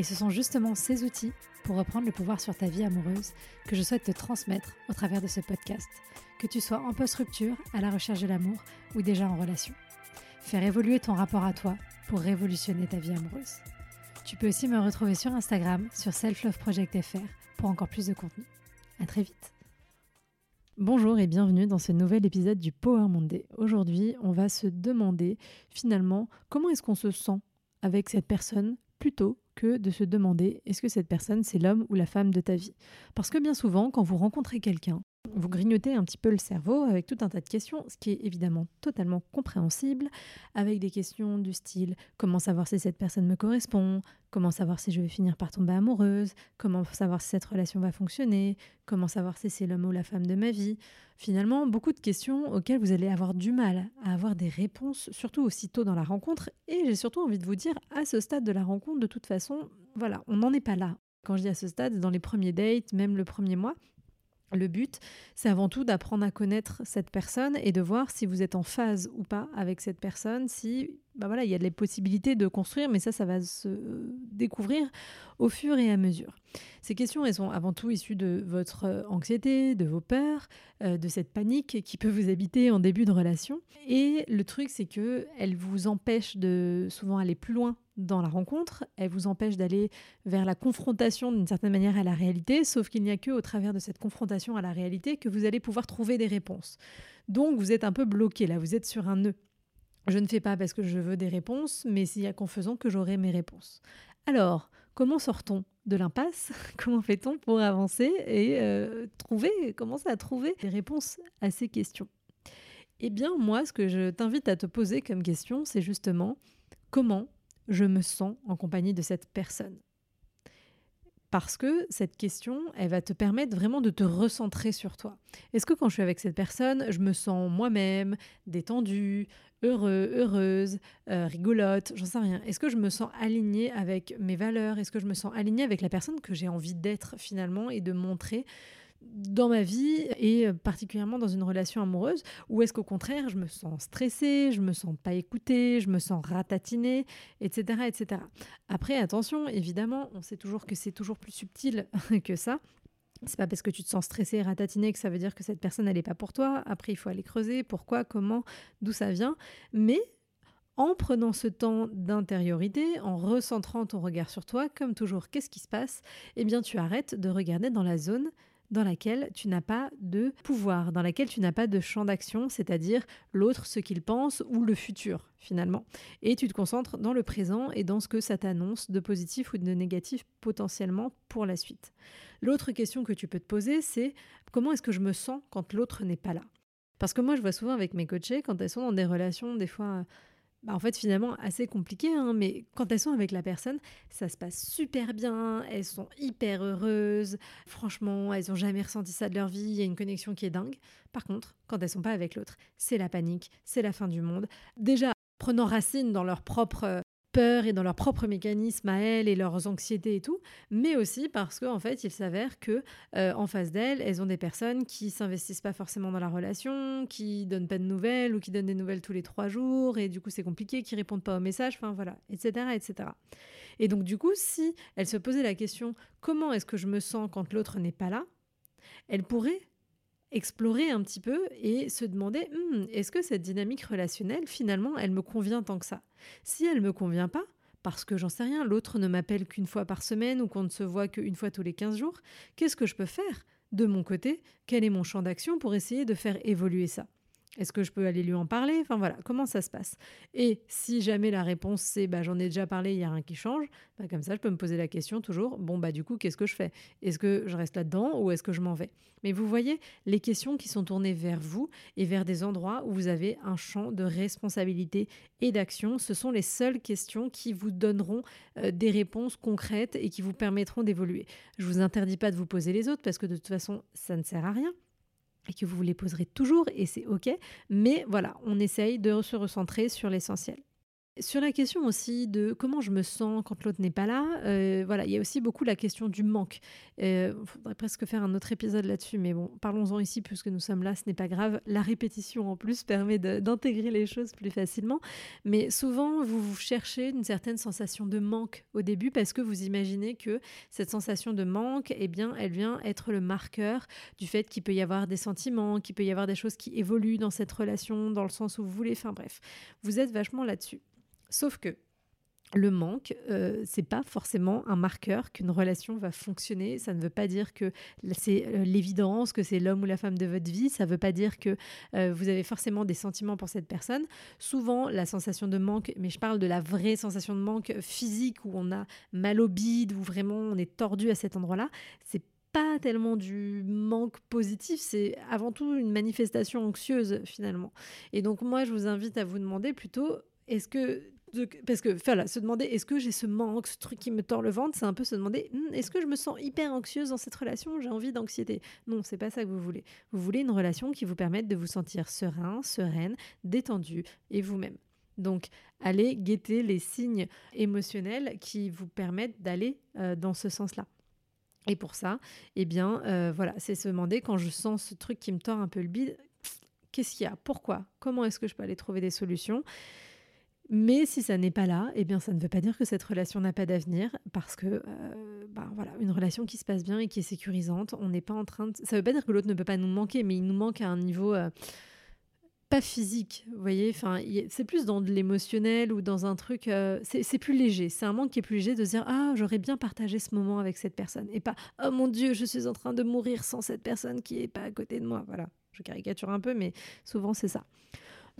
Et ce sont justement ces outils pour reprendre le pouvoir sur ta vie amoureuse que je souhaite te transmettre au travers de ce podcast, que tu sois en post-rupture, à la recherche de l'amour ou déjà en relation. Faire évoluer ton rapport à toi pour révolutionner ta vie amoureuse. Tu peux aussi me retrouver sur Instagram, sur selfloveproject.fr pour encore plus de contenu. À très vite. Bonjour et bienvenue dans ce nouvel épisode du Power Monday. Aujourd'hui, on va se demander finalement comment est-ce qu'on se sent avec cette personne plutôt que de se demander est-ce que cette personne c'est l'homme ou la femme de ta vie? Parce que bien souvent, quand vous rencontrez quelqu'un, vous grignotez un petit peu le cerveau avec tout un tas de questions, ce qui est évidemment totalement compréhensible, avec des questions du style comment savoir si cette personne me correspond, comment savoir si je vais finir par tomber amoureuse, comment savoir si cette relation va fonctionner, comment savoir si c'est l'homme ou la femme de ma vie? Finalement, beaucoup de questions auxquelles vous allez avoir du mal à avoir des réponses, surtout aussitôt dans la rencontre. Et j'ai surtout envie de vous dire, à ce stade de la rencontre, de toute façon, voilà, on n'en est pas là. Quand je dis à ce stade, dans les premiers dates, même le premier mois, le but, c'est avant tout d'apprendre à connaître cette personne et de voir si vous êtes en phase ou pas avec cette personne, si bah voilà, il y a des possibilités de construire, mais ça, ça va se découvrir au fur et à mesure. Ces questions, elles sont avant tout issues de votre anxiété, de vos peurs, euh, de cette panique qui peut vous habiter en début de relation. Et le truc, c'est que elles vous empêchent de souvent aller plus loin dans la rencontre, elle vous empêche d'aller vers la confrontation d'une certaine manière à la réalité, sauf qu'il n'y a que au travers de cette confrontation à la réalité que vous allez pouvoir trouver des réponses. Donc vous êtes un peu bloqué là, vous êtes sur un nœud. Je ne fais pas parce que je veux des réponses, mais s'il y a qu'en faisant que j'aurai mes réponses. Alors, comment sort-on de l'impasse? Comment fait-on pour avancer et euh, trouver, commencer à trouver des réponses à ces questions? Eh bien, moi, ce que je t'invite à te poser comme question, c'est justement comment je me sens en compagnie de cette personne? Parce que cette question, elle va te permettre vraiment de te recentrer sur toi. Est-ce que quand je suis avec cette personne, je me sens moi-même, détendue, heureux, heureuse, euh, rigolote, j'en sais rien. Est-ce que je me sens alignée avec mes valeurs? Est-ce que je me sens alignée avec la personne que j'ai envie d'être finalement et de montrer? Dans ma vie et euh, particulièrement dans une relation amoureuse ou est-ce qu'au contraire je me sens stressée, je me sens pas écoutée, je me sens ratatinée, etc., etc. Après attention, évidemment, on sait toujours que c'est toujours plus subtil que ça. C'est pas parce que tu te sens stressée et ratatinée que ça veut dire que cette personne elle est pas pour toi. Après il faut aller creuser pourquoi, comment, d'où ça vient, mais en prenant ce temps d'intériorité, en recentrant ton regard sur toi, comme toujours, qu'est-ce qui se passe? Eh bien, tu arrêtes de regarder dans la zone dans laquelle tu n'as pas de pouvoir, dans laquelle tu n'as pas de champ d'action, c'est-à-dire l'autre, ce qu'il pense ou le futur finalement. Et tu te concentres dans le présent et dans ce que ça t'annonce de positif ou de négatif potentiellement pour la suite. L'autre question que tu peux te poser, c'est comment est-ce que je me sens quand l'autre n'est pas là? Parce que moi, je vois souvent avec mes coachés, quand elles sont dans des relations des fois bah, en fait finalement assez compliqué, hein, mais quand elles sont avec la personne, ça se passe super bien, elles sont hyper heureuses, franchement, elles n'ont jamais ressenti ça de leur vie, il y a une connexion qui est dingue. Par contre, quand elles sont pas avec l'autre, c'est la panique, c'est la fin du monde. Déjà, prenant racine dans leur propre peur et dans leurs propres mécanismes à elles et leurs anxiétés et tout, mais aussi parce qu'en en fait, il s'avère que euh, en face d'elles, elles ont des personnes qui s'investissent pas forcément dans la relation, qui donnent pas de nouvelles ou qui donnent des nouvelles tous les trois jours et du coup c'est compliqué, qui répondent pas aux messages, enfin voilà, etc., etc. Et donc du coup, si elle se posait la question comment est-ce que je me sens quand l'autre n'est pas là, elle pourrait explorer un petit peu et se demander hmm, est-ce que cette dynamique relationnelle finalement elle me convient tant que ça? Si elle me convient pas, parce que j'en sais rien, l'autre ne m'appelle qu'une fois par semaine ou qu'on ne se voit qu'une fois tous les 15 jours, qu'est-ce que je peux faire? De mon côté Quel est mon champ d'action pour essayer de faire évoluer ça? Est-ce que je peux aller lui en parler? Enfin voilà, comment ça se passe? Et si jamais la réponse c'est bah, j'en ai déjà parlé, il n'y a rien qui change, bah, comme ça je peux me poser la question toujours, bon bah du coup qu'est-ce que je fais? Est-ce que je reste là-dedans ou est-ce que je m'en vais? Mais vous voyez, les questions qui sont tournées vers vous et vers des endroits où vous avez un champ de responsabilité et d'action, ce sont les seules questions qui vous donneront euh, des réponses concrètes et qui vous permettront d'évoluer. Je vous interdis pas de vous poser les autres parce que de toute façon ça ne sert à rien et que vous les poserez toujours et c'est OK. Mais voilà, on essaye de se recentrer sur l'essentiel. Sur la question aussi de comment je me sens quand l'autre n'est pas là, euh, voilà, il y a aussi beaucoup la question du manque. Il euh, faudrait presque faire un autre épisode là-dessus, mais bon, parlons-en ici puisque nous sommes là, ce n'est pas grave. La répétition en plus permet d'intégrer les choses plus facilement. Mais souvent, vous, vous cherchez une certaine sensation de manque au début parce que vous imaginez que cette sensation de manque, eh bien, elle vient être le marqueur du fait qu'il peut y avoir des sentiments, qu'il peut y avoir des choses qui évoluent dans cette relation, dans le sens où vous voulez. Enfin bref, vous êtes vachement là-dessus. Sauf que le manque, euh, c'est pas forcément un marqueur qu'une relation va fonctionner. Ça ne veut pas dire que c'est euh, l'évidence, que c'est l'homme ou la femme de votre vie. Ça ne veut pas dire que euh, vous avez forcément des sentiments pour cette personne. Souvent, la sensation de manque, mais je parle de la vraie sensation de manque physique où on a mal au bide, où vraiment on est tordu à cet endroit-là, c'est pas tellement du manque positif, c'est avant tout une manifestation anxieuse finalement. Et donc moi, je vous invite à vous demander plutôt, est-ce que parce que voilà, se demander est-ce que j'ai ce manque, ce truc qui me tord le ventre, c'est un peu se demander hmm, est-ce que je me sens hyper anxieuse dans cette relation, j'ai envie d'anxiété? Non, c'est pas ça que vous voulez. Vous voulez une relation qui vous permette de vous sentir serein, sereine, détendu et vous-même. Donc, allez guetter les signes émotionnels qui vous permettent d'aller euh, dans ce sens-là. Et pour ça, eh bien, euh, voilà, c'est se demander quand je sens ce truc qui me tord un peu le bide, qu'est-ce qu'il y a? Pourquoi? Comment est-ce que je peux aller trouver des solutions? Mais si ça n'est pas là, eh bien, ça ne veut pas dire que cette relation n'a pas d'avenir, parce que, euh, bah, voilà, une relation qui se passe bien et qui est sécurisante, on n'est pas en train de... Ça ne veut pas dire que l'autre ne peut pas nous manquer, mais il nous manque à un niveau euh, pas physique, vous voyez. C'est plus dans de l'émotionnel ou dans un truc. Euh, c'est plus léger. C'est un manque qui est plus léger de dire ah j'aurais bien partagé ce moment avec cette personne et pas oh mon dieu je suis en train de mourir sans cette personne qui est pas à côté de moi. Voilà, je caricature un peu, mais souvent c'est ça.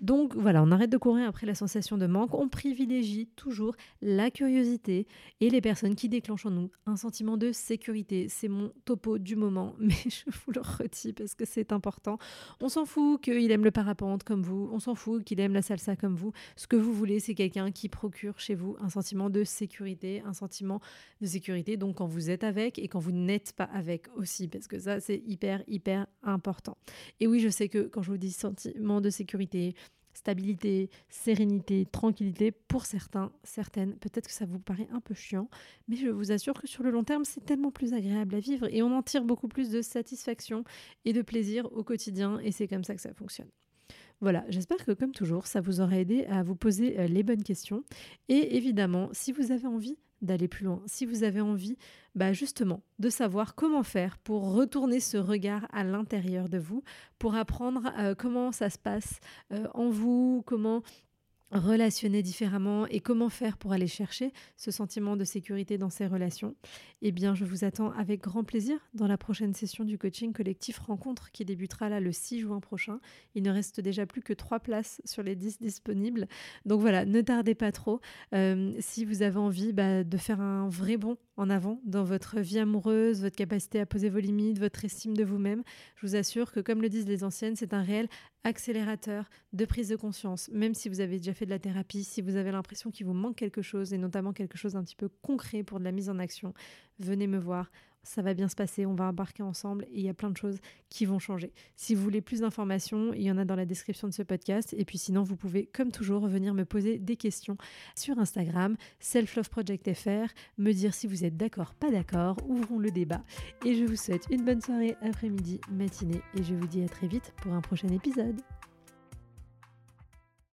Donc voilà, on arrête de courir après la sensation de manque, on privilégie toujours la curiosité et les personnes qui déclenchent en nous un sentiment de sécurité. C'est mon topo du moment, mais je vous le redis parce que c'est important. On s'en fout qu'il aime le parapente comme vous, on s'en fout qu'il aime la salsa comme vous. Ce que vous voulez, c'est quelqu'un qui procure chez vous un sentiment de sécurité, un sentiment de sécurité donc quand vous êtes avec et quand vous n'êtes pas avec aussi, parce que ça c'est hyper, hyper important. Et oui, je sais que quand je vous dis sentiment de sécurité, stabilité, sérénité, tranquillité. Pour certains, certaines, peut-être que ça vous paraît un peu chiant, mais je vous assure que sur le long terme, c'est tellement plus agréable à vivre et on en tire beaucoup plus de satisfaction et de plaisir au quotidien et c'est comme ça que ça fonctionne. Voilà, j'espère que comme toujours, ça vous aura aidé à vous poser euh, les bonnes questions. Et évidemment, si vous avez envie d'aller plus loin, si vous avez envie bah justement de savoir comment faire pour retourner ce regard à l'intérieur de vous, pour apprendre euh, comment ça se passe euh, en vous, comment relationner différemment et comment faire pour aller chercher ce sentiment de sécurité dans ces relations, eh bien je vous attends avec grand plaisir dans la prochaine session du coaching collectif rencontre qui débutera là le 6 juin prochain. Il ne reste déjà plus que 3 places sur les 10 disponibles. Donc voilà, ne tardez pas trop. Euh, si vous avez envie bah, de faire un vrai bond en avant dans votre vie amoureuse, votre capacité à poser vos limites, votre estime de vous-même, je vous assure que comme le disent les anciennes, c'est un réel accélérateur de prise de conscience. Même si vous avez déjà fait de la thérapie, si vous avez l'impression qu'il vous manque quelque chose, et notamment quelque chose d'un petit peu concret pour de la mise en action, venez me voir ça va bien se passer, on va embarquer ensemble et il y a plein de choses qui vont changer. Si vous voulez plus d'informations, il y en a dans la description de ce podcast. Et puis sinon, vous pouvez, comme toujours, venir me poser des questions sur Instagram, selfloveprojectfr, me dire si vous êtes d'accord, pas d'accord, ouvrons le débat. Et je vous souhaite une bonne soirée, après-midi, matinée et je vous dis à très vite pour un prochain épisode.